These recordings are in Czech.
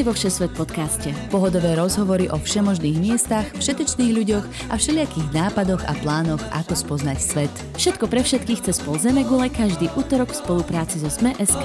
Vítajte vo Všesvet podcaste. Pohodové rozhovory o všemožných miestach, všetečných ľuďoch a všelijakých nápadoch a plánoch, ako spoznať svet. Všetko pre všetkých cez pol Zemegule každý útorok v spolupráci so Sme.sk.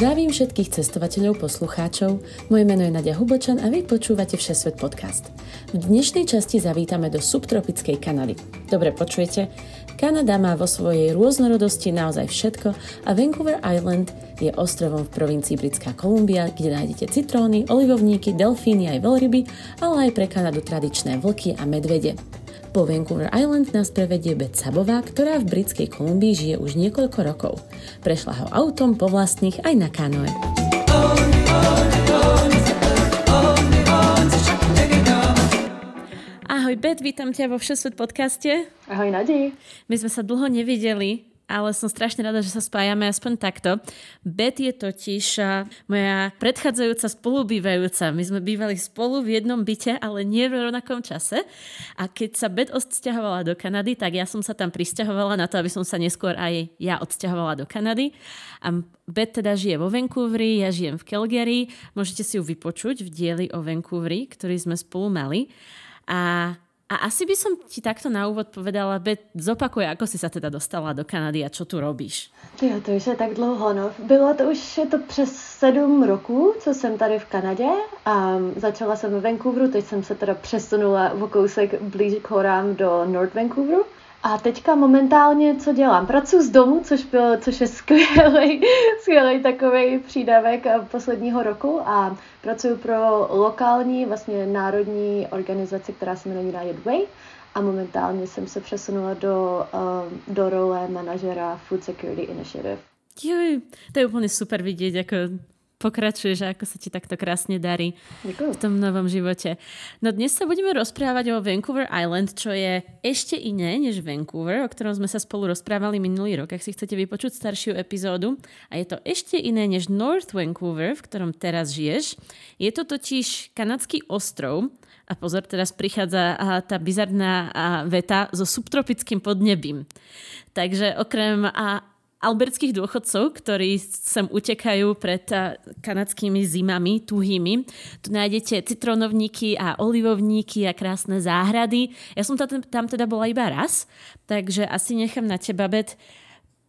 Zdravím všetkých cestovateľov, poslucháčov. Moje meno je Nadia Hubočan a vy počúvate Všesvet podcast. V dnešnej časti zavítame do subtropickej Kanady. Dobre počujete? Kanada má vo svojej rôznorodosti naozaj všetko a Vancouver Island je ostrovom v provincii Britská Kolumbia, kde nájdete citróny, olivovníky, delfíny aj veľryby, ale aj pre Kanadu tradičné vlky a medvede. Po Vancouver Island nás prevedie Beth Sabová, ktorá v britskej Kolumbii žije už niekoľko rokov. Prešla ho autom po vlastných aj na kanoe. Ahoj Bet, vítam ťa vo Všesvet podcaste. Ahoj Nadej. My sme sa dlho nevideli, ale som strašne rada, že sa spájame aspoň takto. Bet je totiž moja predchádzajúca spolubývajúca. My sme bývali spolu v jednom byte, ale nie v rovnakom čase. A keď sa Bet odsťahovala do Kanady, tak ja som sa tam pristahovala na to, aby som sa neskôr aj ja odsťahovala do Kanady. A Bet teda žije vo Vancouveri, ja žijem v Calgary. Môžete si ju vypočuť v dieli o Vancouveri, ktorý sme spolu mali. A a asi by som ti takto na úvod povedala, Bet, zopakuje, ako si sa teda dostala do Kanady a čo tu robíš. Jo, to už je tak dlouho, no. Bylo to už, je to přes sedm roků, co jsem tady v Kanadě. A začala jsem v Vancouveru, teď jsem se teda přesunula o kousek blíž k horám do North Vancouveru. A teďka momentálně co dělám? Pracuji z domu, což, byl, což je skvělý, skvělý takový přídavek posledního roku a pracuji pro lokální, vlastně národní organizaci, která se jmenuje United Way a momentálně jsem se přesunula do, uh, do role manažera Food Security Initiative. Juj, to je úplně super vidět, jako pokračuješ a ako sa ti takto krásne darí Děkuji. v tom novom živote. No dnes sa budeme rozprávať o Vancouver Island, čo je ešte iné než Vancouver, o ktorom sme sa spolu rozprávali minulý rok, ak si chcete vypočuť staršiu epizódu. A je to ešte iné než North Vancouver, v ktorom teraz žiješ. Je to totiž kanadský ostrov, a pozor, teraz prichádza tá bizarná veta so subtropickým podnebím. Takže okrem a albertských dôchodcov, ktorí sem utekajú pred kanadskými zimami tuhými. Tu nájdete citronovníky a olivovníky a krásne záhrady. Ja som tam, teda bola iba raz, takže asi nechám na teba, Bet.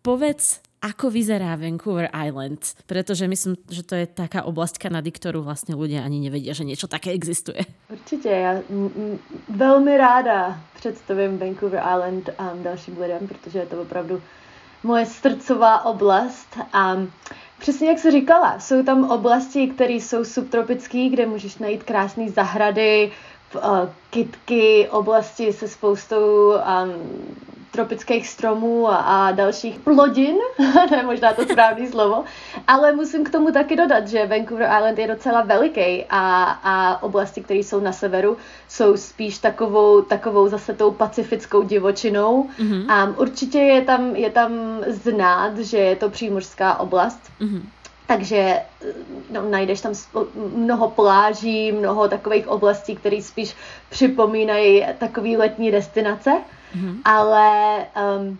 Povedz, ako vyzerá Vancouver Island, pretože myslím, že to je taká oblasť Kanady, ktorú vlastne ľudia ani nevedia, že niečo také existuje. Určitě, já velmi ráda představím Vancouver Island um, dalším lidem, protože je to opravdu moje srdcová oblast. A Přesně jak jsi říkala, jsou tam oblasti, které jsou subtropické, kde můžeš najít krásné zahrady, kytky, oblasti se spoustou um, tropických stromů a, a dalších plodin, to je možná to správné slovo, ale musím k tomu taky dodat, že Vancouver Island je docela veliký a, a oblasti, které jsou na severu, jsou spíš takovou, takovou zase tou pacifickou divočinou. Mm-hmm. A určitě je tam, je tam znát, že je to přímořská oblast. Mm-hmm. Takže no, najdeš tam mnoho pláží, mnoho takových oblastí, které spíš připomínají takové letní destinace mm-hmm. ale um,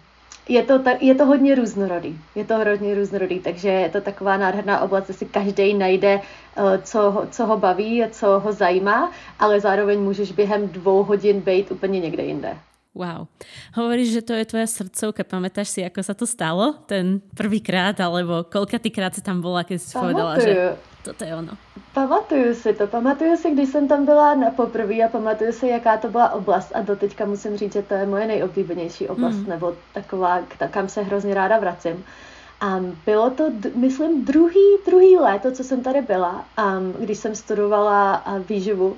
je to, ta, je to hodně různorodý. Je to hodně různorodý, takže je to taková nádherná oblast, kde si každý najde, uh, co, co ho baví a co ho zajímá, ale zároveň můžeš během dvou hodin být úplně někde jinde. Wow. Hovoríš, že to je tvoja srdcovka. Pamätáš si, ako sa to stalo? Ten prvýkrát, alebo koľkatýkrát si tam bola, keď si Pamatuju. povedala, že toto je ono. Pamatuju si to. Pamatuju si, když jsem tam byla na poprvé a pamatuju si, jaká to byla oblast. A doteďka musím říct, že to je moje nejoblíbenější oblast, mm. nebo taková, kam se hrozně ráda vracím. A bylo to, myslím, druhý, druhý léto, co jsem tady byla, um, když jsem studovala výživu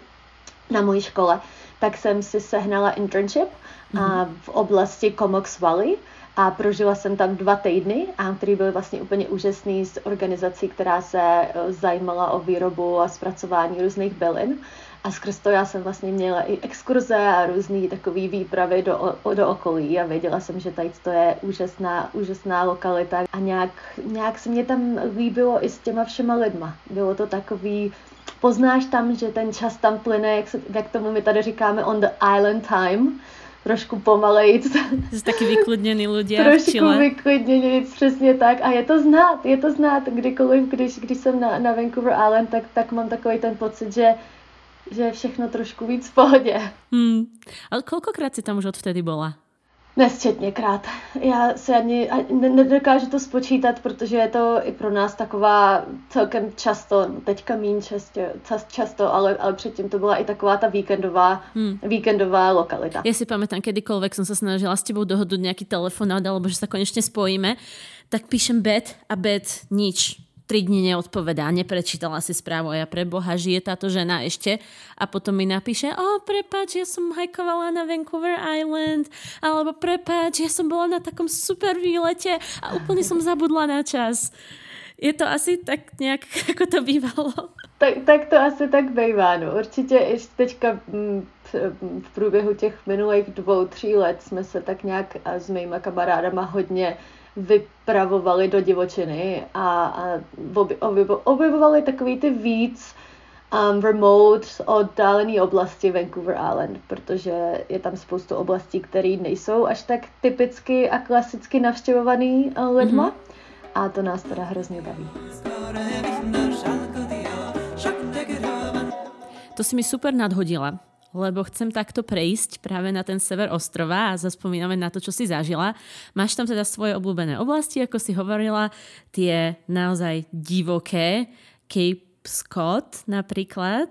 na mojí škole, tak jsem si sehnala internship mm-hmm. v oblasti Comox Valley a prožila jsem tam dva týdny, a který byl vlastně úplně úžasný z organizací, která se e, zajímala o výrobu a zpracování různých bylin. A skrz to já jsem vlastně měla i exkurze a různé takové výpravy do, do okolí a věděla jsem, že tady to je úžasná, úžasná lokalita a nějak, nějak se mě tam líbilo i s těma všema lidma. Bylo to takový, poznáš tam, že ten čas tam plyne, jak, se, jak tomu my tady říkáme on the island time, trošku pomalejc. Jsi taky vyklidněný lidé Trošku vyklidněný, přesně tak. A je to znát, je to znát. Kdykoliv, když, když jsem na, na Vancouver Island, tak, tak mám takový ten pocit, že že je všechno trošku víc v pohodě. Hmm. Ale kolikrát si tam už odvtedy byla? Nesčetněkrát. Já se ani nedokážu to spočítat, protože je to i pro nás taková celkem často, teďka mín často, často ale, ale předtím to byla i taková ta víkendová, hmm. víkendová lokalita. Já si pamätám, kedykoľvek som sa snažila s tebou dohodnúť nejaký telefonát, alebo že sa konečne spojíme, tak píšem bet a bet nič 3 dní neodpovedá, neprečítala si správu a ja pre Boha žije táto žena ešte a potom mi napíše, o prepáč, ja som hajkovala na Vancouver Island alebo prepáč, ja som bola na takom super výlete a úplne som zabudla na čas. Je to asi tak nějak, jako to bývalo? Tak, tak to asi tak bývá, no. Určitě ještě teďka mm, v průběhu těch minulých dvou, tří let jsme se tak nějak s mýma kamarádama hodně vypravovali do divočiny a, a objevovali takový ty víc um, remote oddálené oblasti Vancouver Island, protože je tam spoustu oblastí, které nejsou až tak typicky a klasicky navštěvovaný uh, lidma. Mm-hmm. A to nás teda hrozně baví. To si mi super nadhodila, lebo chcem takto prejsť práve na ten sever ostrova a zaspomíname na to, čo si zažila. Máš tam teda svoje obľúbené oblasti, ako si hovorila, tie naozaj divoké, Cape Scott napríklad.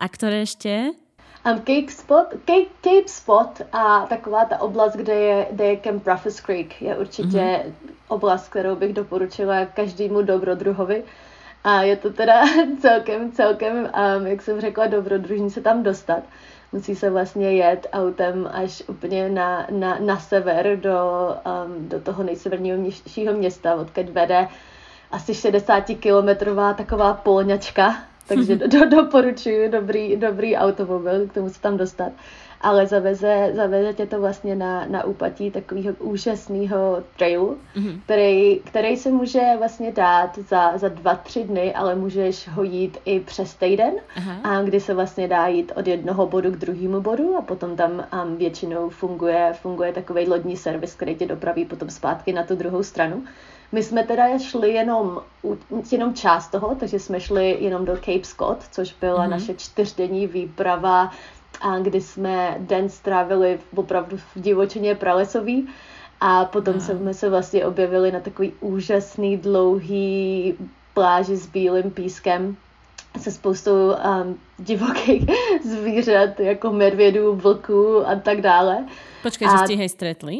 A ktoré ešte? Um, Cape Spot, Cape, Cape Spot a taková ta oblast, kde je, kde je Camp Ruffus Creek, je určitě mm-hmm. oblast, kterou bych doporučila každému dobrodruhovi. A je to teda celkem, celkem, um, jak jsem řekla, dobrodružní se tam dostat. Musí se vlastně jet autem až úplně na, na, na sever do, um, do toho nejsevernějšího města, odkud vede asi 60 kilometrová taková polňačka, takže do, do, doporučuji dobrý, dobrý automobil, k tomu se tam dostat ale zaveze, zaveze tě to vlastně na, na úpatí takového úžasného trailu, mm-hmm. který, který se může vlastně dát za, za dva, tři dny, ale můžeš ho jít i přes týden, Aha. a kdy se vlastně dá jít od jednoho bodu k druhému bodu a potom tam um, většinou funguje, funguje takový lodní servis, který tě dopraví potom zpátky na tu druhou stranu. My jsme teda šli jenom, jenom část toho, takže jsme šli jenom do Cape Scott, což byla mm-hmm. naše čtyřdenní výprava a kdy jsme den strávili opravdu v divočině pralesový a potom no. jsme se vlastně objevili na takový úžasný dlouhý pláži s bílým pískem se spoustou um, divokých zvířat, jako medvědů, vlků a tak dále. Počkej, a... že jste stretli?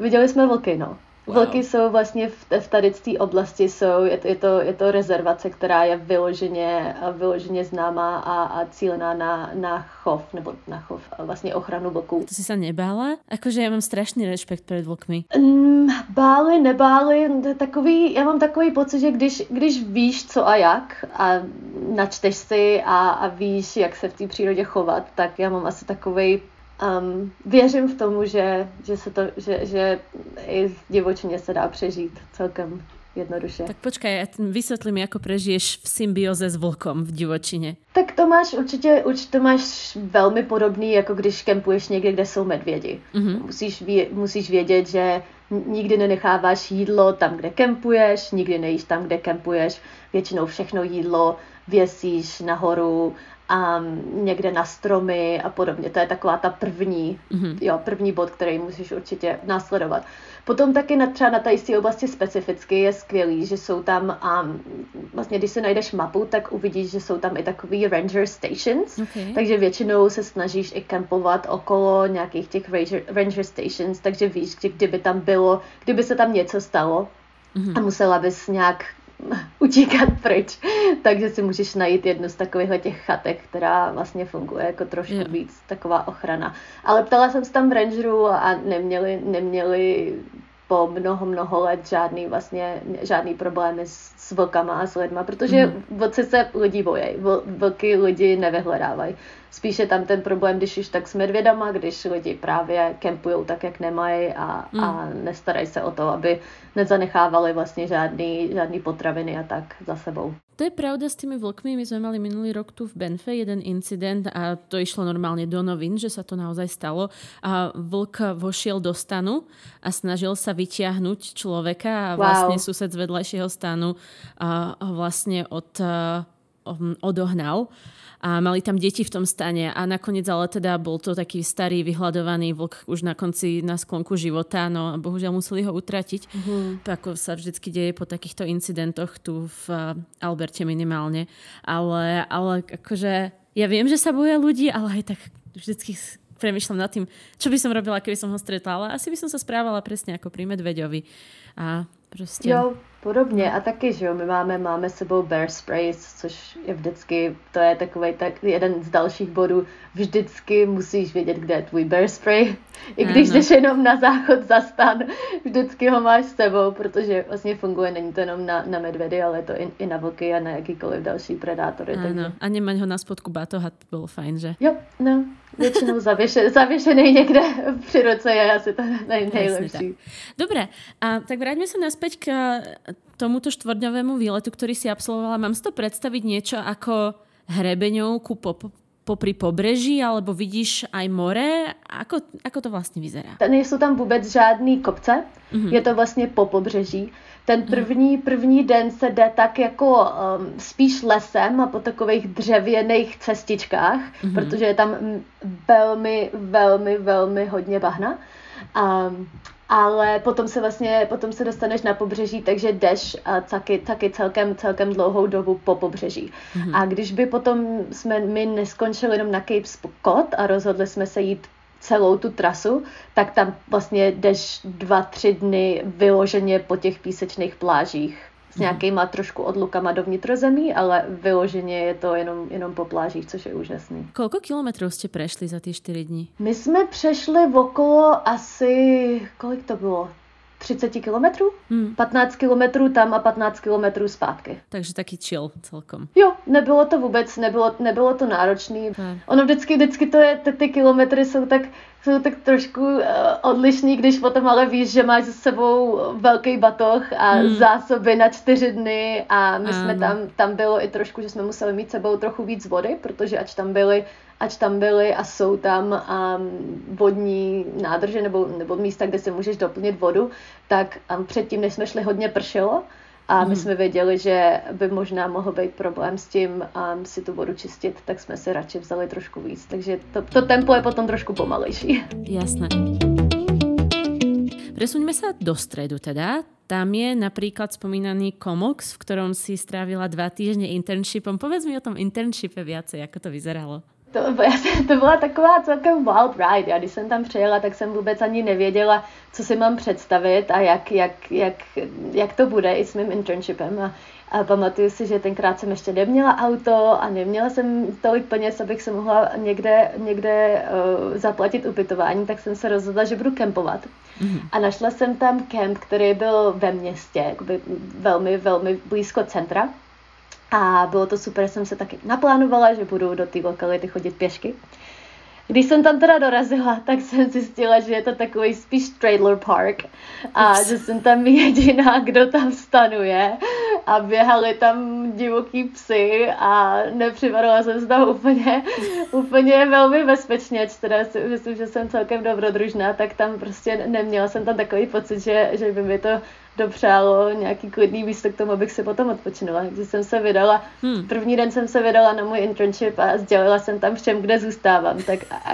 Viděli jsme vlky, no. Wow. Vlky jsou vlastně v, v tady té oblasti, jsou, je, to, je, to, je to rezervace, která je vyloženě, vyloženě známá a, a cílená na, na chov, nebo na chov, vlastně ochranu vlků. To si se nebála? Akože já mám strašný respekt před vlkmi. Mm, báli, nebáli, takový, já mám takový pocit, že když, když víš co a jak a načteš si a, a víš, jak se v té přírodě chovat, tak já mám asi takový Um, věřím v tomu, že, že, se to, že, že i v divočině se dá přežít celkem jednoduše. Tak počkej, já vysvětlím, jako prežiješ v symbioze s vlkom v divočině. Tak to máš určitě, určitě to máš velmi podobný, jako když kempuješ někde, kde jsou medvědi. Mm-hmm. Musíš, vě, musíš vědět, že nikdy nenecháváš jídlo tam, kde kempuješ, nikdy nejíš tam, kde kempuješ. Většinou všechno jídlo věsíš nahoru a někde na stromy a podobně. To je taková ta první, mm-hmm. jo, první bod, který musíš určitě následovat. Potom taky na, třeba na té jisté oblasti specificky je skvělý, že jsou tam, a vlastně když si najdeš mapu, tak uvidíš, že jsou tam i takový ranger stations, okay. takže většinou se snažíš i kempovat okolo nějakých těch ranger, ranger stations, takže víš, že kdyby tam bylo, kdyby se tam něco stalo, mm-hmm. a musela bys nějak utíkat pryč. Takže si můžeš najít jednu z takových těch chatek, která vlastně funguje jako trošku yeah. víc taková ochrana. Ale ptala jsem se tam v Rangeru a neměli, neměli po mnoho, mnoho let žádný vlastně, žádný problémy s, s vlkama a s lidma, protože mm. vlci se lidi bojí, vlky lidi nevyhledávají. Spíše tam ten problém, když už tak s medvědama, když lidi právě kempují tak, jak nemají a, mm. a nestarají se o to, aby nezanechávali vlastně žádný, žádný potraviny a tak za sebou. To je pravda s tými vlkmi. My sme mali minulý rok tu v Benfe jeden incident a to išlo normálne do novín, že sa to naozaj stalo. A vlk vošiel do stanu a snažil sa vyťahnuť človeka a vlastne wow. sused z vedľajšieho stanu a vlastne od, odohnal a mali tam deti v tom stane a nakoniec ale teda bol to taký starý vyhľadovaný vlk už na konci na sklonku života, no a bohužiaľ museli ho utratiť. To ako sa vždycky deje po takýchto incidentoch tu v eh, Alberte minimálne. Ale, ale akože ja viem, že sa boja ľudí, ale aj tak vždycky premyšľam nad tým, čo by som robila, keby som ho stretla, ale asi by som sa správala presne ako pri medveďovi. A prostě... Jo, podobně. A taky, že jo, my máme, máme sebou bear sprays, což je vždycky, to je takový tak jeden z dalších bodů. Vždycky musíš vědět, kde je tvůj bear spray. I když jdeš jenom na záchod za stan, vždycky ho máš s sebou, protože vlastně funguje, není to jenom na, na medvedy, ale je to i, i na vlky a na jakýkoliv další predátory. Ano. Takže... A nemať ho na spodku batoha, to bylo fajn, že? Jo, no, většinou zavěše, zavěšený někde při roce je asi to nej, nejlepší. Dobre, a tak vráťme sa naspäť k tomuto štvordňovému výletu, ktorý si absolvovala. Mám si to predstaviť niečo ako hrebeňovku po, popri pobreží, alebo vidíš aj more? Ako, ako to vlastně vyzerá? Nejsou tam vůbec žádný kopce, mm-hmm. je to vlastně po pobřeží. Ten mhm. první, první den se jde tak jako um, spíš lesem a po takových dřevěných cestičkách, mm-hmm. protože je tam velmi, velmi, velmi hodně bahna. Um, ale potom se vlastně, potom se dostaneš na pobřeží, takže jdeš a taky, taky celkem, celkem dlouhou dobu po pobřeží. Mm-hmm. A když by potom jsme my neskončili jenom na Cape Scott a rozhodli jsme se jít celou tu trasu, tak tam vlastně jdeš dva, tři dny vyloženě po těch písečných plážích s nějakýma trošku odlukama do vnitrozemí, ale vyloženě je to jenom, jenom po plážích, což je úžasný. Kolko kilometrů jste prešli za ty čtyři dny? My jsme přešli v okolo asi, kolik to bylo? 30 kilometrů, hmm. 15 kilometrů tam a 15 kilometrů zpátky. Takže taky chill celkom. Jo, nebylo to vůbec, nebylo, nebylo to náročný. Hmm. Ono vždycky, vždycky to je, ty, ty kilometry jsou tak, jsou tak trošku uh, odlišný, když potom ale víš, že máš s sebou velký batoh a hmm. zásoby na čtyři dny a my ano. jsme tam, tam bylo i trošku, že jsme museli mít sebou trochu víc vody, protože ač tam byly ať tam byly a jsou tam um, vodní nádrže nebo, nebo místa, kde si můžeš doplnit vodu, tak um, předtím, než jsme šli, hodně pršelo a my mm. jsme věděli, že by možná mohl být problém s tím um, si tu vodu čistit, tak jsme si radši vzali trošku víc. Takže to, to tempo je potom trošku pomalejší. Jasné. Presuňme sa do stredu teda. Tam je napríklad spomínaný Comox, v ktorom si strávila dva týždne internshipom. Povedz mi o tom internshipe viacej, ako to vyzeralo. To, to byla taková celkem wild ride. Já když jsem tam přijela, tak jsem vůbec ani nevěděla, co si mám představit a jak, jak, jak, jak to bude i s mým internshipem. A, a pamatuju si, že tenkrát jsem ještě neměla auto a neměla jsem tolik peněz, abych se mohla někde, někde uh, zaplatit ubytování, tak jsem se rozhodla, že budu kempovat. Mm-hmm. A našla jsem tam kemp, který byl ve městě, jakoby velmi, velmi blízko centra. A bylo to super, jsem se taky naplánovala, že budu do té lokality chodit pěšky. Když jsem tam teda dorazila, tak jsem zjistila, že je to takový spíš trailer park a Ups. že jsem tam jediná, kdo tam stanuje a běhali tam divoký psy a nepřipadala jsem se tam úplně, úplně velmi bezpečně, teda si myslím, že jsem celkem dobrodružná, tak tam prostě neměla jsem tam takový pocit, že, že by mi to dopřálo nějaký klidný místo k tomu, abych se potom odpočinula. Když jsem se vydala, hmm. první den jsem se vydala na můj internship a sdělila jsem tam všem, kde zůstávám, tak a,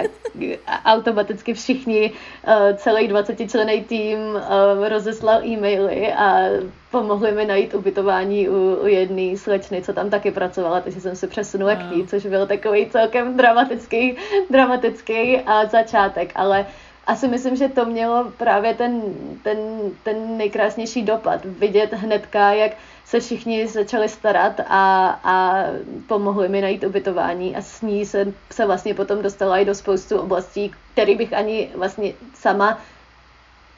a automaticky všichni, uh, celý 20 člený tým uh, rozeslal e-maily a pomohli mi najít ubytování u, u jedné slečny, co tam taky pracovala, takže jsem se přesunula wow. k ní, což byl takový celkem dramatický, dramatický uh, začátek, ale asi myslím, že to mělo právě ten, ten, ten nejkrásnější dopad. Vidět hnedka, jak se všichni začali starat a, a pomohli mi najít ubytování a s ní se, se vlastně potom dostala i do spoustu oblastí, které bych ani vlastně sama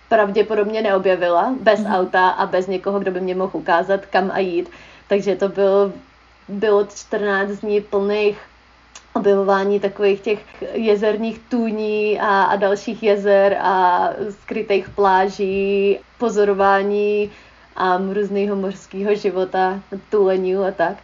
pravděpodobně neobjevila bez mm. auta a bez někoho, kdo by mě mohl ukázat, kam a jít. Takže to byl, bylo 14 dní plných objevování takových těch jezerních tůní a, a dalších jezer a skrytých pláží, pozorování a různého mořského života, tulení a tak.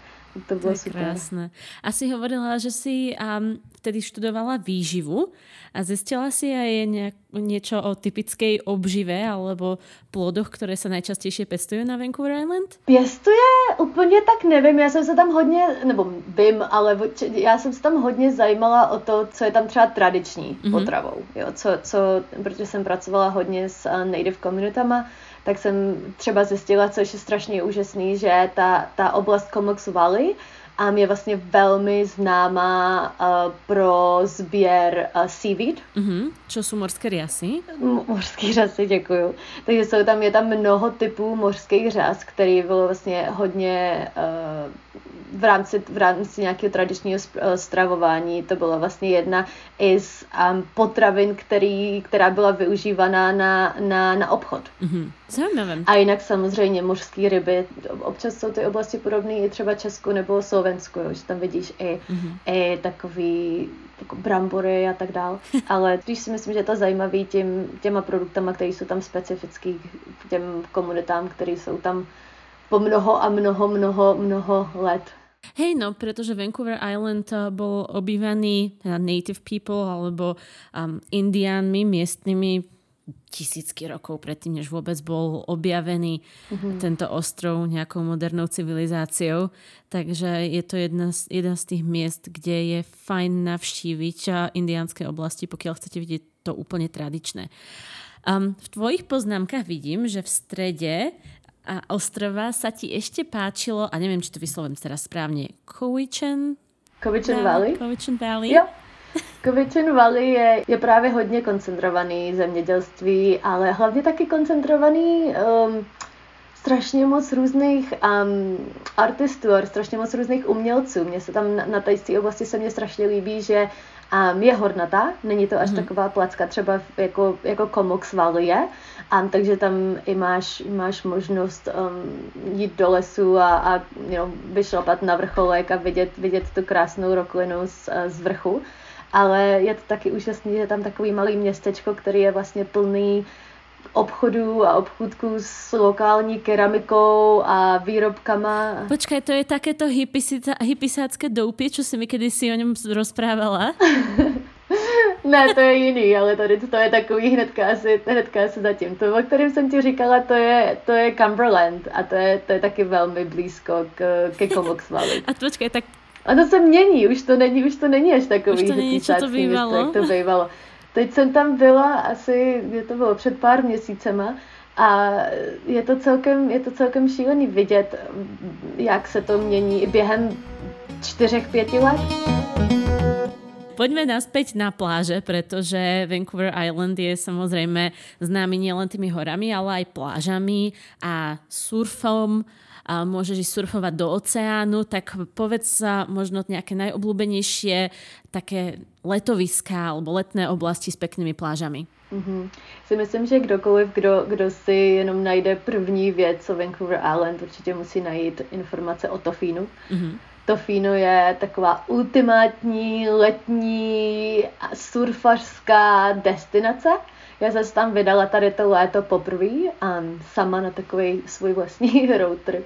To bylo to super. krásné. Asi hovorila, že si um, vtedy študovala výživu a zistila si aj nejak, niečo o typickej obžive alebo plodoch, které se najčastěji pestují na Vancouver Island? Pěstuje úplně tak nevím, já jsem se tam hodně, nebo vím, ale já jsem se tam hodně zajímala o to, co je tam třeba tradiční mm-hmm. potravou, jo, co, co, protože jsem pracovala hodně s uh, native komunitama, tak jsem třeba zjistila, což je strašně úžasný, že ta, ta oblast Comox Valley a je vlastně velmi známá uh, pro sběr uh, seaweed. Mm-hmm. Čo jsou mořské řasy? M- mořské řasy, děkuju. Takže jsou tam, je tam mnoho typů mořských řas, který bylo vlastně hodně uh, v rámci, v rámci nějakého tradičního eh, stravování. To byla vlastně jedna i z um, potravin, který, která byla využívaná na, na, na obchod. Mm-hmm. Zajímavé. A jinak samozřejmě mořské ryby. Občas jsou ty oblasti podobné i třeba Česku nebo Slovensku, jo, že tam vidíš i, mm-hmm. i takový jako brambory a tak dál. Ale když si myslím, že je to zajímavý tím, těma produktama, které jsou tam specifický těm komunitám, které jsou tam po mnoho a mnoho, mnoho, mnoho let. Hej, no, pretože Vancouver Island eh, bol obývaný native people alebo um, indiánmi, miestnymi tisícky rokov predtým, než vôbec bol objavený mm-hmm. tento ostrov nejakou modernou civilizáciou. Takže je to jedna z, jedna z tých miest, kde je fajn navštíviť eh, indiánske oblasti, pokiaľ chcete vidieť to úplne tradičné. Um, v tvojich poznámkach vidím, že v strede a ostrova sa ti ešte páčilo, a neviem, či to vyslovím teraz správne, Cowichan? Cowichan Valley? Cowichan Valley. Jo. Cowichan Valley je, je právě hodně koncentrovaný zemědělství, ale hlavně taky koncentrovaný um, strašně moc různých um, artistů a strašně moc různých umělců. Mně se tam na, na té oblasti se mně strašně líbí, že um, je hornatá, není to až mm. taková placka třeba jako, jako Comox Valley je, um, takže tam i máš, máš možnost um, jít do lesu a, a you know, vyšlapat na vrcholek a vidět, vidět tu krásnou roklinu z, z vrchu. Ale je to taky úžasné, že je tam takový malý městečko, který je vlastně plný obchodů a obchůdků s lokální keramikou a výrobkama. Počkaj, to je takéto hypisácké doupě, čo si mi kedysi o něm rozprávala? ne, to je jiný, ale tady to je takový hnedka asi, hnedka asi zatím. To, o kterém jsem ti říkala, to je, to je Cumberland a to je, to je taky velmi blízko k, ke Comox Valley. A počkej, tak a to se mění, už to není, už to není až takový už to není, co to bývalo. Město, jak to bývalo. Teď jsem tam byla asi, je to bylo před pár měsícema a je to celkem, je to celkem šílený vidět, jak se to mění během čtyřech, pěti let. Poďme naspäť na pláže, pretože Vancouver Island je samozrejme známy nielen tými horami, ale aj plážami a surfom a môžeš ísť surfovať do oceánu, tak povedz sa možno nejaké najobľúbenejšie také letoviská alebo letné oblasti s peknými plážami. Mm-hmm. Si myslím, že kdokoliv, kdo, kdo si jenom najde první věc o Vancouver Island, určitě musí najít informace o Tofínu. Mm-hmm. Tofino je taková ultimátní letní surfařská destinace. Já jsem se tam vydala tady to léto poprvé a sama na takový svůj vlastní road trip.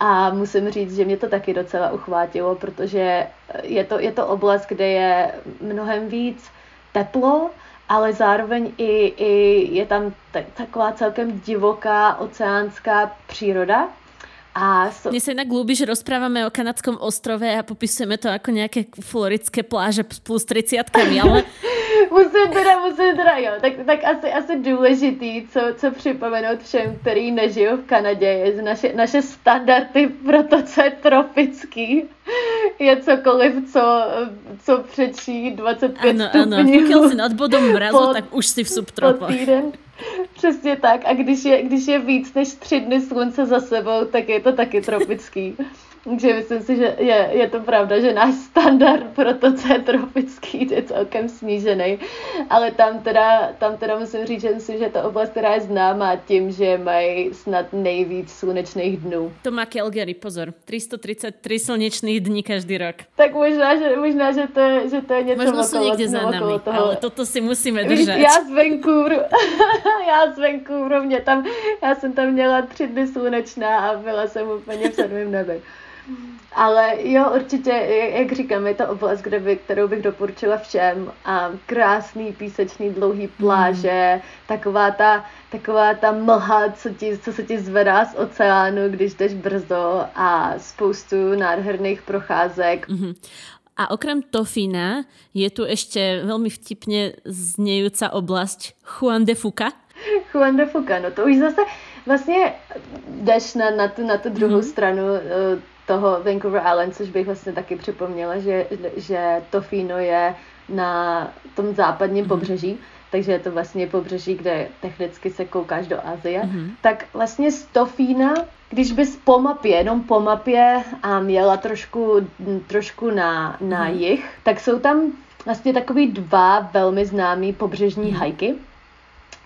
A musím říct, že mě to taky docela uchvátilo, protože je to, je to oblast, kde je mnohem víc teplo, ale zároveň i, i je tam taková celkem divoká oceánská příroda, a so... Mne sa inak ľúbi, že rozprávame o kanadskom ostrove a popisujeme to ako nejaké floridské pláže plus 30 ale... musím teda, musím teda, jo, tak, tak asi, asi důležitý, co, co připomenout všem, který nežijou v Kanadě, je naše, naše standardy pro to, co je tropický, je cokoliv, co, co přečí 25 ano, stupňů. Ano, pokud si nad bodom mrazu, tak už si v subtropách. Přesně tak. A když je, když je víc než tři dny slunce za sebou, tak je to taky tropický. Takže myslím si, že je, je to pravda, že náš standard pro to, co je tropický, je celkem snížený. Ale tam teda, tam teda musím říct, že myslím, že ta oblast, která je známá tím, že mají snad nejvíc slunečných dnů. To má Calgary, pozor. 333 slunečných dní každý rok. Tak možná, že, možná, že, to, je, že to je něco Možno jsou někde za nami, toho. ale toto si musíme držet. Já z Vancouveru, já z Vancouveru, mě tam, já jsem tam měla tři dny slunečná a byla jsem úplně v sedmém nebi. Ale jo, určitě, jak říkám, je to oblast, kde by, kterou bych doporučila všem. A krásný, písečný, dlouhý pláže, mm. taková ta, taková ta mlha, co, ti, co se ti zvedá z oceánu, když jdeš brzo a spoustu nádherných procházek. Mm-hmm. A okrem Tofína je tu ještě velmi vtipně znějící oblast Juan de Fuca. Juan de Fuca, no to už zase vlastně jdeš na, na, tu, na tu druhou mm-hmm. stranu eh, toho Vancouver Island, což bych vlastně taky připomněla, že, že Tofino je na tom západním mm-hmm. pobřeží, takže je to vlastně pobřeží, kde technicky se koukáš do Asie, mm-hmm. tak vlastně z Tofína, když bys po mapě, jenom po mapě a měla trošku, trošku na, na mm-hmm. jih, tak jsou tam vlastně takový dva velmi známý pobřežní mm-hmm. hajky.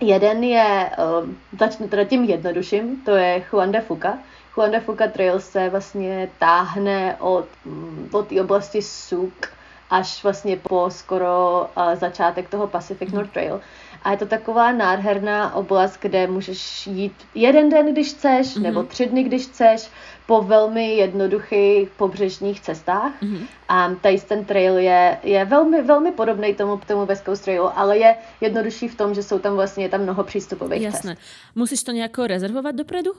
Jeden je, uh, začnu teda tím jednodušším, to je Juan de Fuca, Juan de Fuca Trail se vlastně táhne od, mm, od té oblasti Suk až vlastně po skoro uh, začátek toho Pacific North Trail. A je to taková nádherná oblast, kde můžeš jít jeden den, když chceš, mm-hmm. nebo tři dny, když chceš, po velmi jednoduchých pobřežních cestách. Mm-hmm. A tady ten trail je, je velmi, velmi podobný tomu, tomu West Coast Trailu, ale je jednodušší v tom, že jsou tam vlastně tam mnoho přístupových Jasné. cest. Musíš to nějak rezervovat dopredu?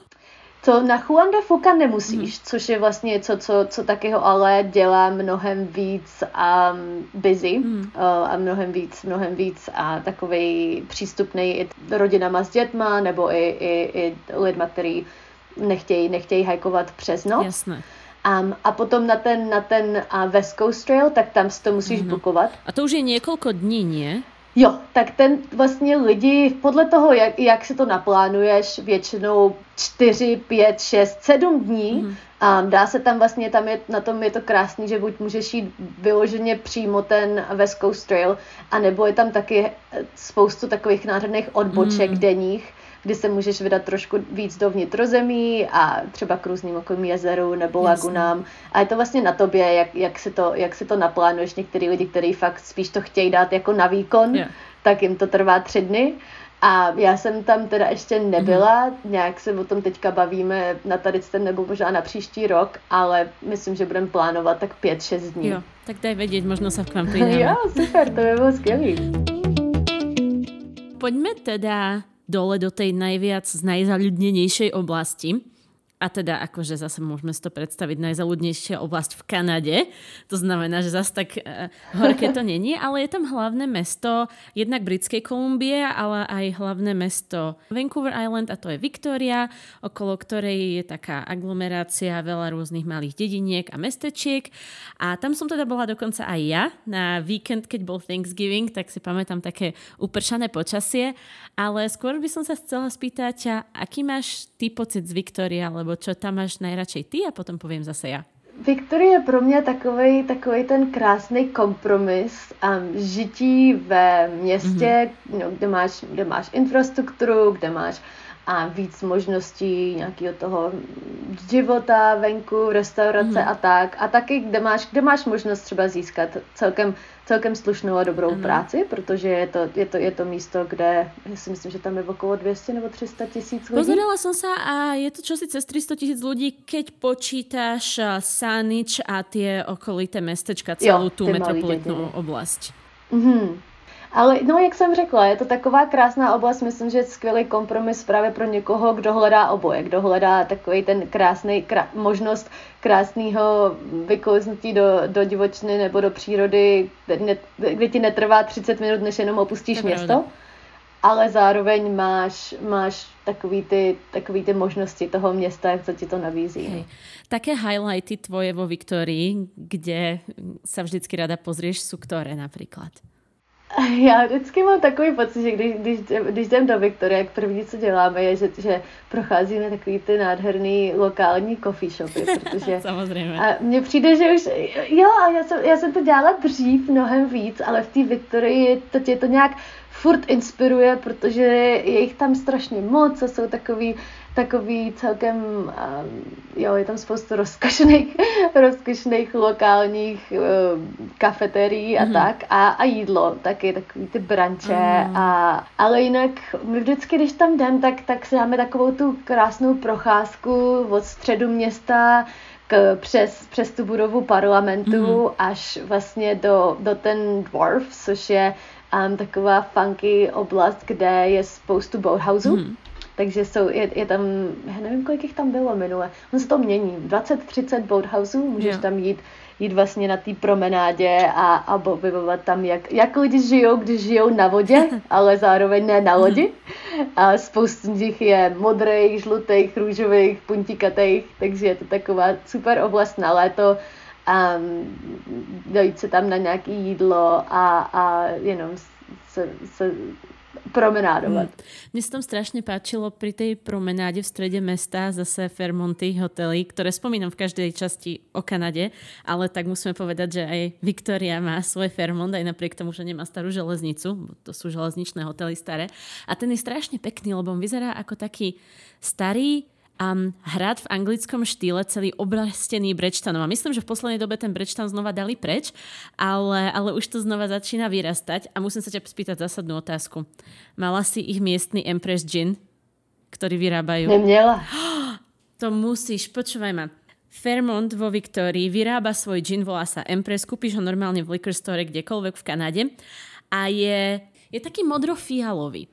To na Juan de Fuca nemusíš, mm. což je vlastně něco, co, co takyho ale dělá mnohem víc um, busy mm. uh, a mnohem víc, mnohem víc a takový přístupný i rodinama s dětma nebo i, i, i lidma, který nechtějí, nechtějí hajkovat přes noc. Jasné. Um, a potom na ten, na ten uh, West Coast Trail, tak tam si to musíš mm. bukovat. A to už je několik dní, nie? Jo, tak ten vlastně lidi, podle toho, jak, jak si to naplánuješ, většinou 4, 5, 6, 7 dní, mm-hmm. a dá se tam vlastně, tam je, na tom je to krásný, že buď můžeš jít vyloženě přímo ten West Coast Trail, anebo je tam taky spoustu takových nádherných odboček mm. denních, kdy se můžeš vydat trošku víc do vnitrozemí a třeba k různým okolím jezeru nebo Jasně. lagunám. A je to vlastně na tobě, jak, jak, si to, jak si to naplánuješ. Některý lidi, kteří fakt spíš to chtějí dát jako na výkon, yeah. tak jim to trvá tři dny. A já jsem tam teda ještě nebyla, mm-hmm. nějak se o tom teďka bavíme na tady ten nebo možná na příští rok, ale myslím, že budeme plánovat tak pět, šest dní. Jo, tak daj vědět, možno se k vám jo, super, to by bylo skvělý. Poďme teda dole do tej najviac najzaľudnenejšej oblasti a teda akože zase môžeme si to predstaviť najzaludnejšia oblasť v Kanade. To znamená, že zase tak uh, horké to není, ale je tam hlavné mesto jednak Britskej Kolumbie, ale aj hlavné mesto Vancouver Island a to je Victoria, okolo ktorej je taká aglomerácia veľa rôznych malých dediniek a mestečiek. A tam som teda bola dokonca aj ja na víkend, keď bol Thanksgiving, tak si pamätám také upršané počasie. Ale skôr by som sa chcela spýtať, aký máš ty pocit z Victoria, alebo čo tam máš najradšej ty a potom povím zase já. Victoria je pro mě takový, takový ten krásný kompromis a žití ve městě, mm-hmm. no, kde, máš, kde máš infrastrukturu, kde máš a víc možností nějakého toho života venku, restaurace mm. a tak. A taky, kde máš, kde máš možnost třeba získat celkem, celkem slušnou a dobrou mm. práci, protože je to, je, to, je to místo, kde já si myslím, že tam je okolo 200 nebo 300 tisíc lidí. Pozerala jsem se a je to čosi cez 300 tisíc lidí, keď počítáš Sanič a ty okolité mestečka, celou tu metropolitnou oblast. Mm-hmm. Ale no, jak jsem řekla, je to taková krásná oblast, myslím, že je skvělý kompromis právě pro někoho, kdo hledá oboje, kdo hledá takový ten krásný, krá, možnost krásného vykouznutí do, do divočny nebo do přírody, kde, kde ti netrvá 30 minut, než jenom opustíš to město. Ale zároveň máš, máš takový ty, takový ty možnosti toho města, jak to ti to nabízí. Hej. Také highlighty tvoje vo Viktorii, kde sa vždycky rada pozrieš, sú ktoré napríklad? Já vždycky mám takový pocit, že když, když, když jdem do Viktorie, jak první, co děláme, je, že, že procházíme takový ty nádherný lokální coffee shopy, protože... Samozřejmě. A mně přijde, že už... Jo, já jsem, já jsem to dělala dřív mnohem víc, ale v té Viktorii to tě to nějak furt inspiruje, protože je jich tam strašně moc a jsou takový takový celkem, um, jo, je tam spoustu rozkošných, rozkošných lokálních um, kafeterií a mm. tak a, a jídlo, taky takový ty branče mm. a, ale jinak my vždycky, když tam jdem, tak, tak si dáme takovou tu krásnou procházku od středu města k, přes, přes tu budovu parlamentu mm. až vlastně do, do ten dwarf, což je um, taková funky oblast, kde je spoustu boathousů. Mm. Takže jsou, je, je tam, já nevím, kolik jich tam bylo minule. On se to mění. 20-30 boathouseů, můžeš yeah. tam jít, jít vlastně na té promenádě a, a objevovat tam, jak, jak lidi žijou, když žijou na vodě, ale zároveň ne na lodi. A spoustu z nich je modrých, žlutých, růžových, puntikatých, takže je to taková super oblast na léto a dojít se tam na nějaké jídlo a, a jenom se, se promenádovat. Hmm. Mne sa tam strašne páčilo pri tej promenáde v strede mesta zase Fairmonty hotely, ktoré spomínam v každej časti o Kanade, ale tak musíme povedať, že aj Victoria má svoj Fairmont, aj napriek tomu, že nemá starú železnicu, to sú železničné hotely staré. A ten je strašne pekný, lebo on vyzerá ako taký starý um, hrad v anglickom štýle, celý obrastený brečtanom. A myslím, že v poslednej dobe ten brečtan znova dali preč, ale, ale už to znova začína vyrastať. A musím sa ťa spýtať zásadnú otázku. Mala si ich miestny Empress Gin, ktorý vyrábajú? Neměla. To musíš, počúvaj ma. Fairmont vo Victorii vyrába svoj gin, volá sa Empress, kúpiš ho normálne v liquor store kdekoľvek v Kanade a je je taký modrofialový.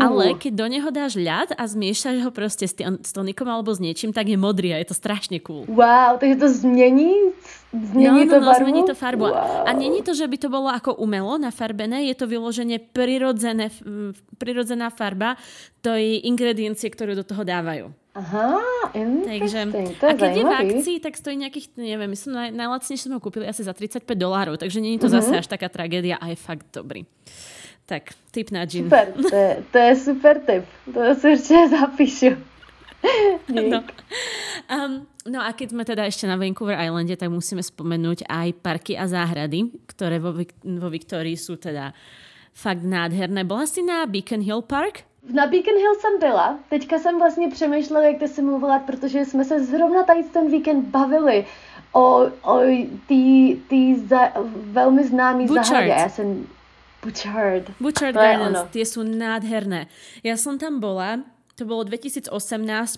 Ale keď do neho dáš ľad a zmiešaš ho proste s, s tonikom alebo s niečím, tak je modrý a je to strašne cool. Wow, takže to změní Změní no, no, to no, zmení to farbu. Wow. A není to, že by to bolo ako umelo nafarbené, je to vyloženě prirodzené, prirodzená farba to je ingrediencie, ktoré do toho dávajú. Aha, takže, to je a keď je v akcii, tak stojí nejakých, neviem, myslím, naj, najlacnejšie sme ho kúpili asi za 35 dolárov, takže není to uh-huh. zase až taká tragédia a je fakt dobrý. Tak, tip na gin. Super, to je, to je super tip. To si určitě zapíšu. no. Um, no a keď sme teda ešte na Vancouver Islande, tak musíme spomenúť aj parky a záhrady, ktoré vo, vo Viktorii sú teda fakt nádherné. Bola si na Beacon Hill Park? Na Beacon Hill jsem byla. Teďka jsem vlastně přemýšlela, jak to si mluvila, protože jsme se zrovna tady ten víkend bavili o, o tý, za, velmi známý zahradě. Já jsem Butchard. Butchard Gardens, tie sú nádherné. Ja som tam bola, to bolo 2018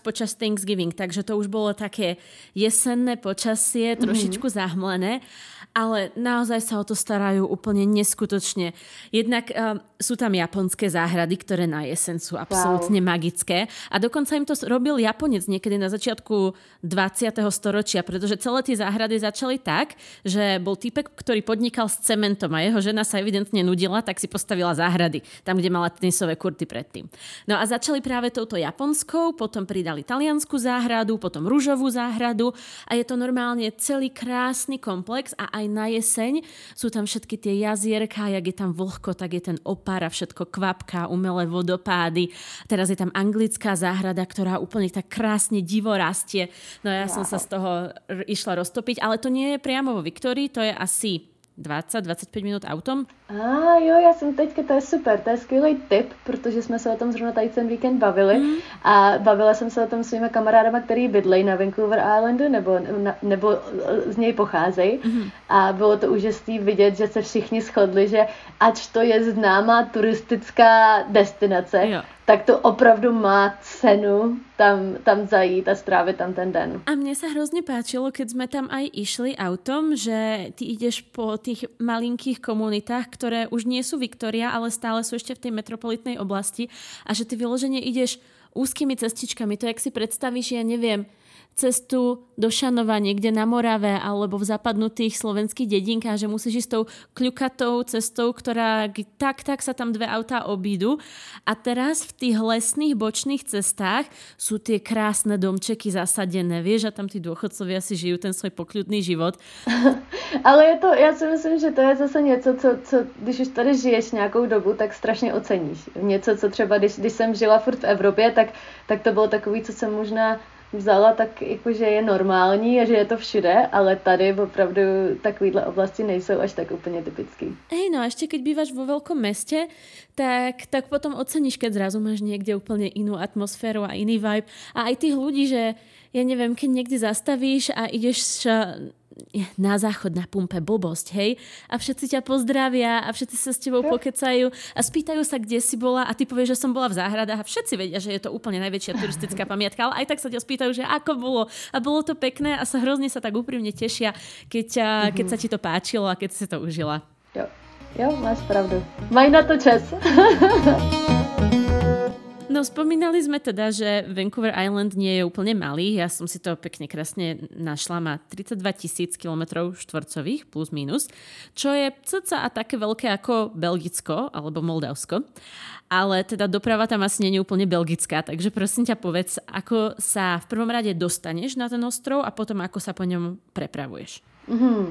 počas Thanksgiving, takže to už bolo také jesenné počasie, trošičku mm-hmm. zahmlené ale naozaj sa o to starajú úplne neskutočne. Jednak uh, sú tam japonské záhrady, ktoré na jesen sú absolútne wow. magické a dokonca im to robil Japonec niekedy na začiatku 20. storočia, pretože celé tie záhrady začali tak, že bol typek, ktorý podnikal s cementom a jeho žena sa evidentne nudila, tak si postavila záhrady, tam, kde mala tenisové kurty predtým. No a začali práve touto japonskou, potom pridali taliansku záhradu, potom rúžovú záhradu a je to normálne celý krásny komplex a aj na jeseň sú tam všetky tie jazierka, jak je tam vlhko, tak je ten opár a všetko kvapka, umelé vodopády. Teraz je tam anglická záhrada, ktorá úplne tak krásne divo rastie. No ja wow. som sa z toho išla roztopiť, ale to nie je priamo vo Viktorii, to je asi 20-25 minut autom? A jo, já jsem teďka, to je super, to je skvělý tip, protože jsme se o tom zrovna tady ten víkend bavili mm. a bavila jsem se o tom s svými kamarádama, který bydlejí na Vancouver Islandu nebo, na, nebo z něj pocházejí mm. a bylo to úžasné vidět, že se všichni shodli, že ač to je známá turistická destinace, jo tak to opravdu má cenu tam, tam zajít a strávit tam ten den. A mne sa hrozne páčilo, keď sme tam aj išli autom, že ty ideš po tých malinkých komunitách, ktoré už nie sú Viktoria, ale stále sú ešte v tej metropolitnej oblasti a že ty vyložene ideš úzkými cestičkami. To, jak si predstavíš, ja neviem, cestu do Šanova niekde na Morave alebo v zapadnutých slovenských dedinkách, že musíš ísť tou kľukatou cestou, ktorá tak, tak sa tam dve autá obídu. A teraz v tých lesných bočných cestách sú tie krásne domčeky zasadené. Vieš, a tam tí dôchodcovia si žijú ten svoj pokľudný život. Ale je to, já si myslím, že to je zase něco, co, co když už tady žiješ nějakou dobu, tak strašně oceníš. Něco, co třeba, když, když jsem žila furt v Evropě, tak, tak to bylo takový, co jsem možná vzala, tak jakože je normální a že je to všude, ale tady opravdu takovýhle oblasti nejsou až tak úplně typický. Hej, no a ešte keď bývaš vo veľkom meste, tak, tak potom oceníš, keď zrazu máš niekde úplne inú atmosféru a iný vibe. A aj tých ľudí, že ja neviem, keď niekde zastavíš a ideš na záchod na pumpe blbosť, hej? A všetci ťa pozdravia a všetci sa s tebou pokecajú a spýtajú sa, kde si bola a ty povieš, že som bola v záhradách a všetci vedia, že je to úplne najväčšia turistická pamiatka, ale aj tak sa ťa spýtajú, že ako bolo a bolo to pekné a sa hrozne sa tak úprimne tešia, keď, mm-hmm. keď sa ti to páčilo a keď si to užila. Jo, jo máš pravdu. Maj na to čas. No spomínali sme teda, že Vancouver Island nie je úplne malý. Ja som si to pekne krásne našla. Má 32 tisíc km štvorcových plus minus, čo je cca a také veľké ako Belgicko alebo Moldavsko. Ale teda doprava tam asi nie je úplne belgická, takže prosím ťa povedz, ako sa v prvom rade dostaneš na ten ostrov a potom ako sa po ňom prepravuješ. Mm-hmm.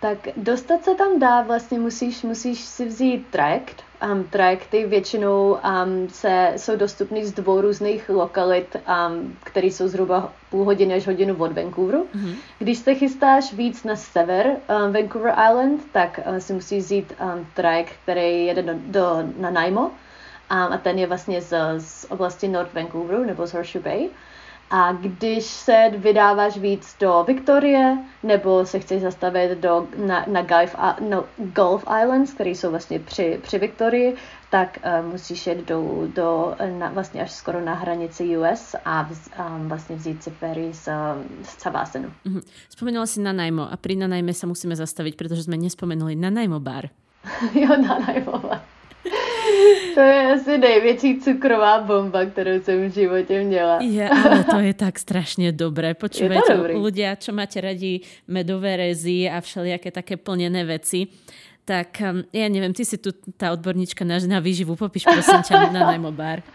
Tak dostat se tam dá, vlastně musíš, musíš si vzít trajekt, um, trajekty většinou um, se, jsou dostupné z dvou různých lokalit, um, které jsou zhruba půl hodiny až hodinu od Vancouveru. Mm-hmm. Když se chystáš víc na sever um, Vancouver Island, tak uh, si musíš vzít um, trajekt, který jede do, do, na Naimo um, a ten je vlastně z, z oblasti North Vancouveru nebo z Horseshoe Bay. A když se vydáváš víc do Viktorie, nebo se chceš zastavit do, na, na Gulf, no, Gulf Islands, které jsou vlastně při, při Viktorii, tak uh, musíš jet do, do na, vlastně až skoro na hranici US a vz, um, vlastně vzít si ferry z, z Cavásenu. Mm-hmm. Vzpomínala si na najmo a pri na najme sa musíme zastaviť, pretože jsme nespomenuli na najmo bar. jo, na najmo bar. To je asi největší cukrová bomba, kterou jsem v životě měla. Je, ale to je tak strašně dobré. Počúvajte, ľudia, čo máte radi medové rezy a všelijaké také plnené veci, tak um, ja neviem, ty si tu tá odborníčka na, na výživu, popíš prosím ťa na najmobár.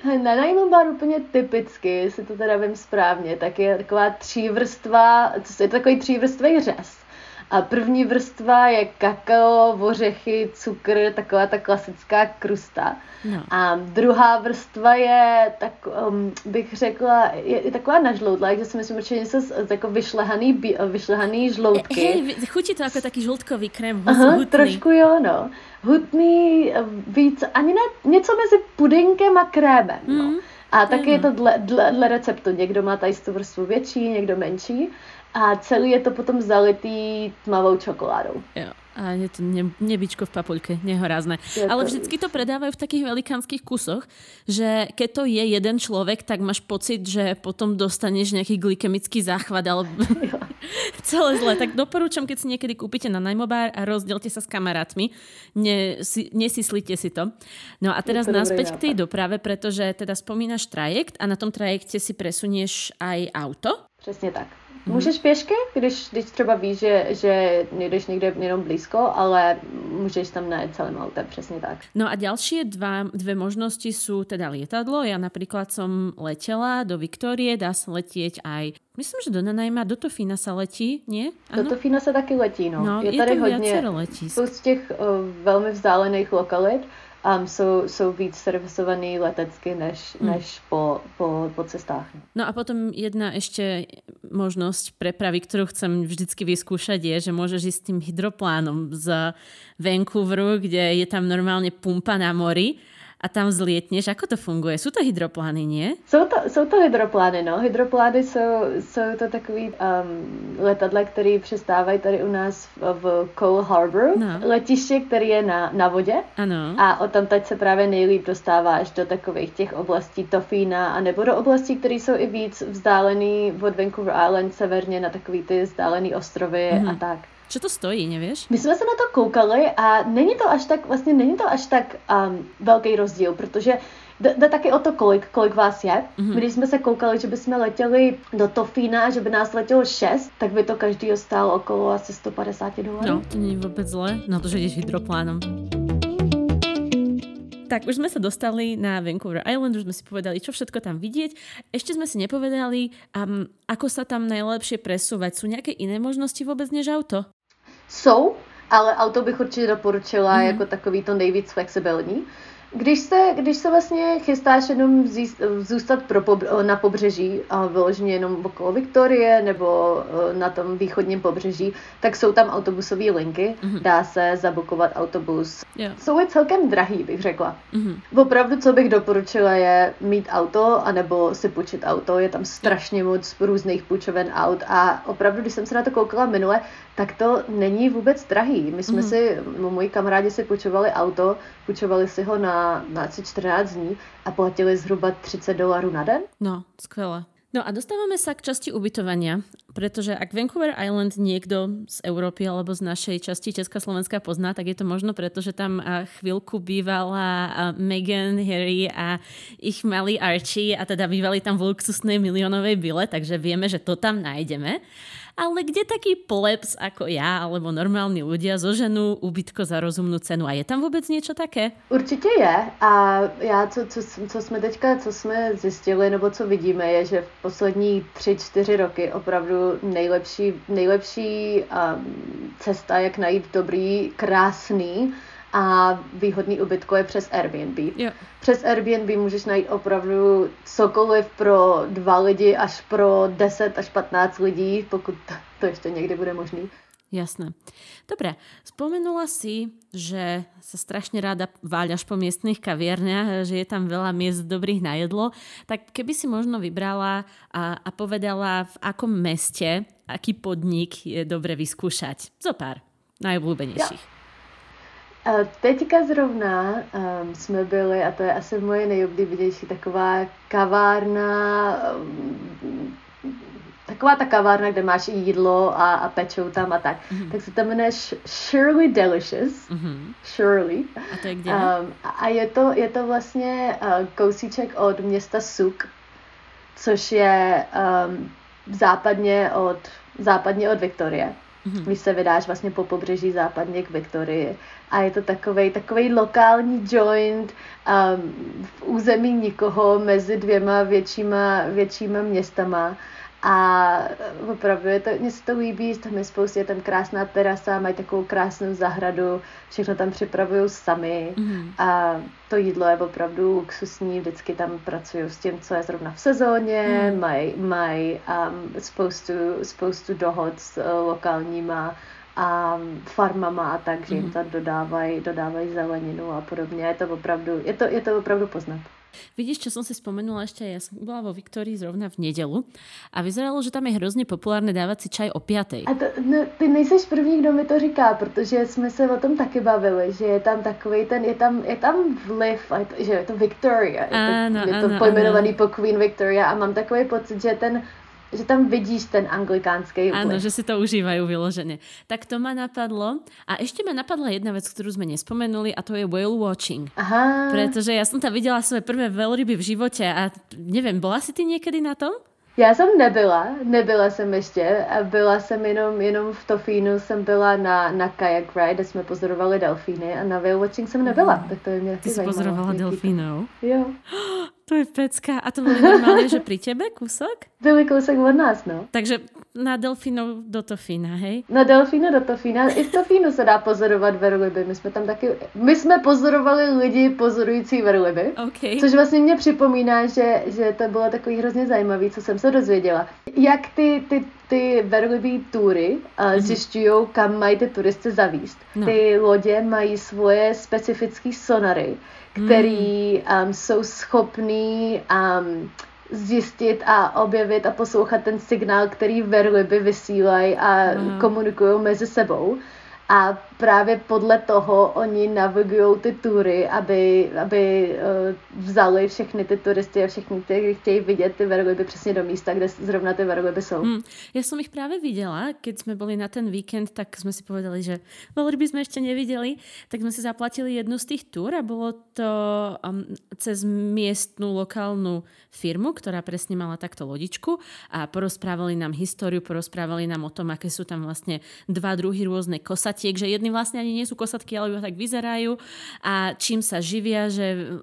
Na najmobár úplně typicky, jestli to teda vím správně, tak je taková třívrstva, je to takový třívrstvý řez a první vrstva je kakao, ořechy, cukr, taková ta klasická krusta. No. A druhá vrstva je, tak um, bych řekla, je, je taková nažloudla, že si myslím, že něco z, z jako vyšlehaný, vyšlehaný žloutky. Hej, chutí to jako taký žloutkový krém, Aha, hutný. trošku jo, no. Hutný, víc, ani ne, něco mezi pudinkem a krémem, mm. no. A taky je to dle, dle, dle receptu. Někdo má tady tu vrstvu větší, někdo menší a celý je to potom zalitý tmavou čokoládou. Jo. A je to ne, nebičko v papuľke, nehorázne. Ale vždycky to predávajú v takých velikánskych kusoch, že keď to je jeden človek, tak máš pocit, že potom dostaneš nejaký glykemický záchvat alebo celé zle. Tak doporúčam, keď si niekedy kúpite na najmobár a rozdielte sa s kamarátmi, ne, si, nesislite si to. No a teraz naspäť k tej doprave, pretože teda spomínaš trajekt a na tom trajekte si presunieš aj auto. Přesně tak. Mm-hmm. Můžeš pěšky, když, když třeba víš, že, že nejdeš někde jenom blízko, ale můžeš tam najet celým autem, přesně tak. No a ďalšie dva, dve možnosti sú teda lietadlo. Ja napríklad som letela do Viktorie, dá sa letieť aj Myslím, že do Nanajma, do Tofína sa letí? Ano? Do Tofína se taky letí, no. no je, je tady hodně z těch uh, velmi vzdálených lokalit um, jsou, jsou víc servisovaný letecky než, hmm. než po, po, po cestách. No a potom jedna ešte možnosť prepravy, ktorú chcem vždycky vyskúšať je, že môžeš ísť s tým hydroplánom z Vancouveru, kde je tam normálne pumpa na mori a tam zlietneš. Ako to funguje? Jsou to hydroplány, nie? Jsou to, jsou to hydroplány, no. Hydroplány jsou, jsou to takový um, letadla, které přistávají tady u nás v, v Cole Harbor. No. Letiště, který je na, na vodě. Ano. A od tam teď se právě nejlíp dostáváš do takových těch oblastí Tofína, a nebo do oblastí, které jsou i víc vzdálený od Vancouver Island severně na takový ty vzdálený ostrovy mm-hmm. a tak. Co to stojí, nevíš? My jsme se na to koukali a není to až tak, vlastně není to až tak um, velký rozdíl, protože jde, taky o to, kolik, kolik vás je. Mm-hmm. Když jsme se koukali, že bychom letěli do Tofína, že by nás letělo 6, tak by to každý stálo okolo asi 150 dolarů. No, to není vůbec zle, na to, že jdeš hydroplánem. Tak, už sme sa dostali na Vancouver Island, už sme si povedali, čo všetko tam vidieť. Ešte sme si nepovedali, um, ako sa tam najlepšie presúvať. Sú nejaké iné možnosti vôbec než auto? Jsou, ale auto bych určitě doporučila mm. jako takový to nejvíc flexibilní. Když se, když se vlastně chystáš jenom zůstat pro pob, na pobřeží a vyloženě jenom okolo Viktorie nebo eh, na tom východním pobřeží, tak jsou tam autobusové linky, mm-hmm. dá se zabukovat autobus. Yeah. Jsou i celkem drahý, bych řekla. Mm-hmm. Opravdu, co bych doporučila, je mít auto anebo si půjčit auto. Je tam strašně moc různých půjčoven aut a opravdu, když jsem se na to koukala minule, tak to není vůbec drahý. My jsme mm. si, moji kamarádi si půjčovali auto, půjčovali si ho na, na asi 14 dní a platili zhruba 30 dolarů na den. No, skvěle. No a dostávame sa k časti ubytovania, pretože ak Vancouver Island niekto z Európy alebo z našej časti Česká Slovenska pozná, tak je to možno preto, že tam chvíľku bývala Meghan, Harry a ich malý Archie a teda bývali tam v luxusnej miliónovej byle, takže vieme, že to tam nájdeme ale kde taký plebs ako ja alebo normální ľudia zoženú ubytko za rozumnou cenu a je tam vůbec něco také? Určitě je a já, co, co, co jsme teďka, co jsme zjistili nebo co vidíme, je, že v poslední tři, čtyři roky opravdu nejlepší, nejlepší um, cesta, jak najít dobrý, krásný a výhodný ubytko je přes Airbnb. Jo. Přes Airbnb můžeš najít opravdu cokoliv pro dva lidi až pro 10 až 15 lidí, pokud to ještě někdy bude možný. Jasné. Dobre, spomenula si, že sa strašne rada váľaš po miestnych kaviarniach, že je tam veľa miest dobrých na jedlo. Tak keby si možno vybrala a, a povedala, v akom meste, aký podnik je dobre vyskúšať. Zopár najobľúbenejších. Ja. Teďka zrovna um, jsme byli, a to je asi moje nejoblíbenější, taková kavárna, um, taková ta kavárna, kde máš i jídlo a, a pečou tam a tak. Mm-hmm. Tak se tam jmenuje Shirley Delicious. Mm-hmm. Shirley. A to je kde? Um, a je to, je to vlastně uh, kousíček od města Suk, což je um, západně od, západně od Viktorie. Mm-hmm. Když se vydáš vlastně po pobřeží západně k Viktorii a je to takový takový lokální joint um, v území nikoho mezi dvěma většíma, většíma městama a opravdu je to, mně se to líbí, tam je spoustu, je tam krásná terasa, mají takovou krásnou zahradu, všechno tam připravují sami mm. a to jídlo je opravdu luxusní, vždycky tam pracují s tím, co je zrovna v sezóně, mm. mají maj, um, spoustu, spoustu dohod s uh, lokálníma a farmama a tak, že jim mhm. tam dodávají, dodávají zeleninu a podobně. Je to opravdu, je to, je to opravdu poznat. Vidíš, čo som si spomenula ešte, ja som bola vo Viktorii zrovna v nedelu a vyzeralo, že tam je hrozně populárne dávať si čaj o piatej. A to, no, ty nejseš první, kdo mi to říká, protože jsme se o tom taky bavili, že je tam takový ten, je tam, je tam vliv, že je to Victoria, je to, ano, je to ano, pojmenovaný ano. po Queen Victoria a mám takový pocit, že ten že tam vidíš ten anglikánský Áno, že si to užívajú vyloženě. Tak to ma napadlo. A ešte ma napadla jedna vec, ktorú sme nespomenuli a to je whale watching. Aha. Pretože ja som tam viděla svoje prvé veľryby v živote a nevím, bola si ty někdy na tom? Já jsem nebyla, nebyla jsem ještě, a byla jsem jenom, jenom v Tofínu, jsem byla na, na kayak ride, kde jsme pozorovali delfíny a na whale watching jsem nebyla, mm. tak to je mě Ty jsi pozorovala delfínů? Jo. To je pecka. A to byly normálně, že pri tebe kusok? Byli kousek od nás, no. Takže na delfínu do Tofína, hej? Na delfínu do Tofína. I v Tofínu se dá pozorovat verliby. My jsme tam taky, my jsme pozorovali lidi pozorující verliby. Okay. Což vlastně mě připomíná, že, že to bylo takový hrozně zajímavý, co jsem se dozvěděla. Jak ty, ty, ty verlibý tury uh, mm-hmm. zjišťují, kam mají ty turisty zavíst. No. Ty lodě mají svoje specifické sonary který um, jsou schopní um, zjistit a objevit a poslouchat ten signál, který verliby vysílají a wow. komunikují mezi sebou. A právě podle toho oni navigují ty tury, aby, aby uh, vzali všechny ty turisty a všechny, kteří chtějí vidět ty velryby přesně do místa, kde zrovna ty velryby jsou. Hmm. Já jsem jich právě viděla, když jsme byli na ten víkend, tak jsme si povedali, že velryby jsme ještě neviděli, tak jsme si zaplatili jednu z těch tur a bylo to um, cez miestnú lokálnu firmu, která přesně mala takto lodičku a porozprávali nám históriu, porozprávali nám o tom, aké sú tam vlastne dva druhy rôzne kosatiek, že jedny vlastne ani nie sú kosatky, ale tak vyzerajú. A čím sa živia, že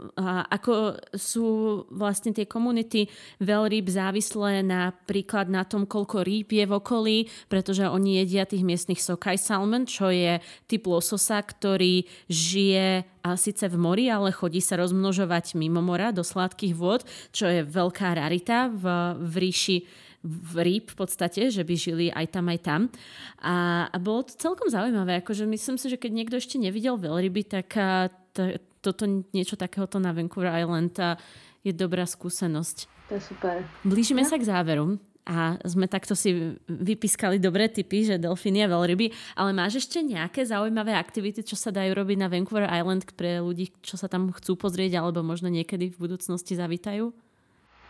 ako sú vlastne tie komunity veľrýb závislé napríklad na tom, koľko rýb je v okolí, pretože oni jedia tých miestnych sokaj salmon, čo je typ lososa, ktorý žije a síce v mori, ale chodí sa rozmnožovať mimo mora do sladkých vôd, čo je veľká rarita v, v ríši rýb v podstate, že by žili aj tam, aj tam. A, a bolo to celkom zaujímavé. Akože myslím si, že keď niekto ešte nevidel veľryby, tak a, t- toto niečo takéhoto na Vancouver Island a je dobrá skúsenosť. To je super. Blížime ja. sa k záveru a sme takto si vypískali dobré typy, že delfíny a veľryby, ale máš ešte nejaké zaujímavé aktivity, čo sa dajú robiť na Vancouver Island pre ľudí, čo sa tam chcú pozrieť alebo možno niekedy v budúcnosti zavítajú?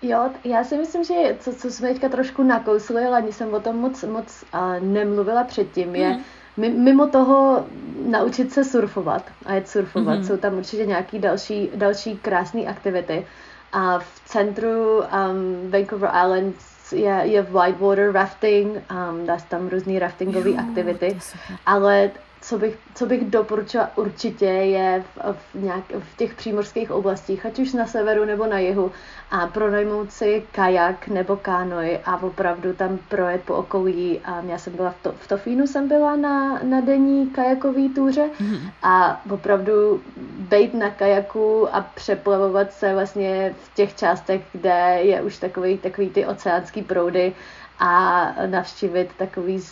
Jo, já si myslím, že co, co jsme teďka trošku nakousli, ale ani jsem o tom moc, moc uh, nemluvila předtím, je mm. mimo toho naučit se surfovat a jet surfovat. Mm. Jsou tam určitě nějaké další, další krásné aktivity. A v centru um, Vancouver Island je, je whitewater rafting, um, dá se tam různé raftingové aktivity, ale co bych, co bych doporučila určitě je v, v, nějak, v těch přímořských oblastích, ať už na severu nebo na jihu, a pronajmout si kajak nebo kánoj a opravdu tam projet po okolí. A já jsem byla v, to, v Tofínu, jsem byla na, na denní kajakový túře mm-hmm. a opravdu bejt na kajaku a přeplavovat se vlastně v těch částech, kde je už takový, takový ty oceánský proudy a navštívit takový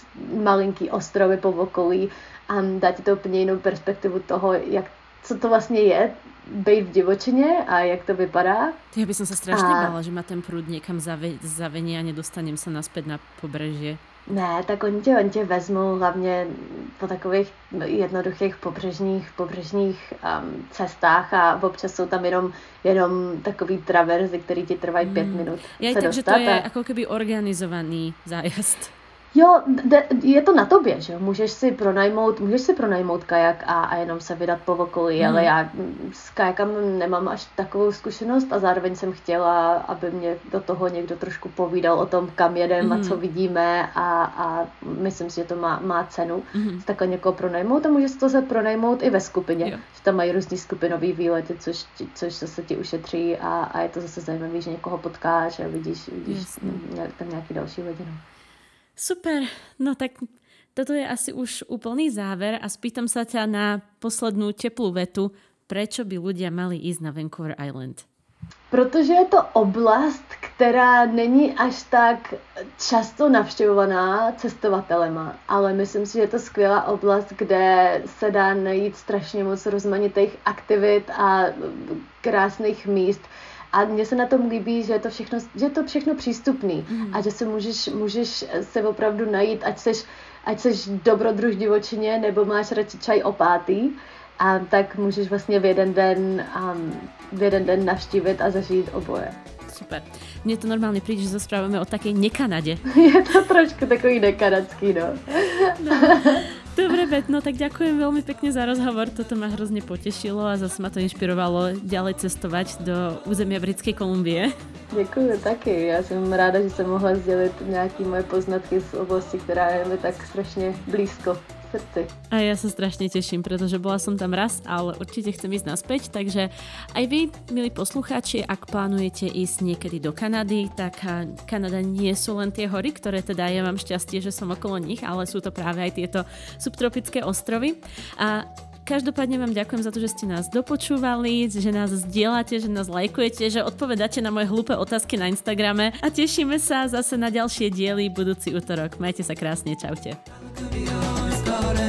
malinký ostrovy po okolí a dá ti to úplně jinou perspektivu toho, jak, co to vlastně je být v divočině a jak to vypadá. Já bych se strašně a... bála, že má ten průd někam zavení a nedostanem se naspět na pobřeží. Ne, tak oni tě, oni tě vezmou hlavně po takových jednoduchých pobřežních, pobřežních um, cestách a občas jsou tam jenom, jenom takový traverzy, který ti trvají pět hmm. minut. Já takže to je a... jako keby organizovaný zájezd. Jo, je to na tobě, že Můžeš si pronajmout, můžeš si pronajmout kajak a, a jenom se vydat po okolí, hmm. ale já s kajakem nemám až takovou zkušenost a zároveň jsem chtěla, aby mě do toho někdo trošku povídal o tom, kam jedeme hmm. a co vidíme a, a myslím si, že to má, má cenu hmm. takhle někoho pronajmout a můžeš to se pronajmout i ve skupině, jo. že tam mají různý skupinové výlety, což, což zase ti ušetří a, a je to zase zajímavé, že někoho potkáš a vidíš, vidíš tam nějaký další lidi. No. Super, no tak toto je asi už úplný záver a spýtam sa ťa na poslednú teplú vetu. Prečo by ľudia mali ísť na Vancouver Island? Protože je to oblast, která není až tak často navštěvovaná cestovatelema, ale myslím si, že je to skvělá oblast, kde se dá najít strašně moc rozmanitých aktivit a krásných míst a mně se na tom líbí, že je to všechno, že je to všechno přístupný mm. a že se můžeš, můžeš se opravdu najít, ať seš, ať seš dobrodruž divočině nebo máš radši čaj opátý, a tak můžeš vlastně v jeden den, um, v jeden den navštívit a zažít oboje. Super. Mně to normálně přijde, že zasprávame o také nekanadě. je to trošku takový nekanadský, no. no. Dobre, Bet, no tak ďakujem veľmi pekne za rozhovor. Toto ma hrozne potešilo a zase ma to inšpirovalo ďalej cestovať do územia Britskej Kolumbie. Děkuji taky. Já jsem ráda, že jsem mohla sdělit nějaké moje poznatky z oblasti, která je mi tak strašně blízko srdci. A ja sa strašne teším, pretože bola som tam raz, ale určite chcem ísť naspäť, takže aj vy, milí poslucháči, ak plánujete ísť niekedy do Kanady, tak Kanada nie sú len tie hory, ktoré teda ja mám šťastie, že som okolo nich, ale sú to práve aj tieto subtropické ostrovy. A Každopádne vám ďakujem za to, že ste nás dopočúvali, že nás zdieľate, že nás lajkujete, že odpovedáte na moje hlúpe otázky na Instagrame a tešíme sa zase na ďalšie diely budúci útorok. Majte sa krásne, čaute. llorar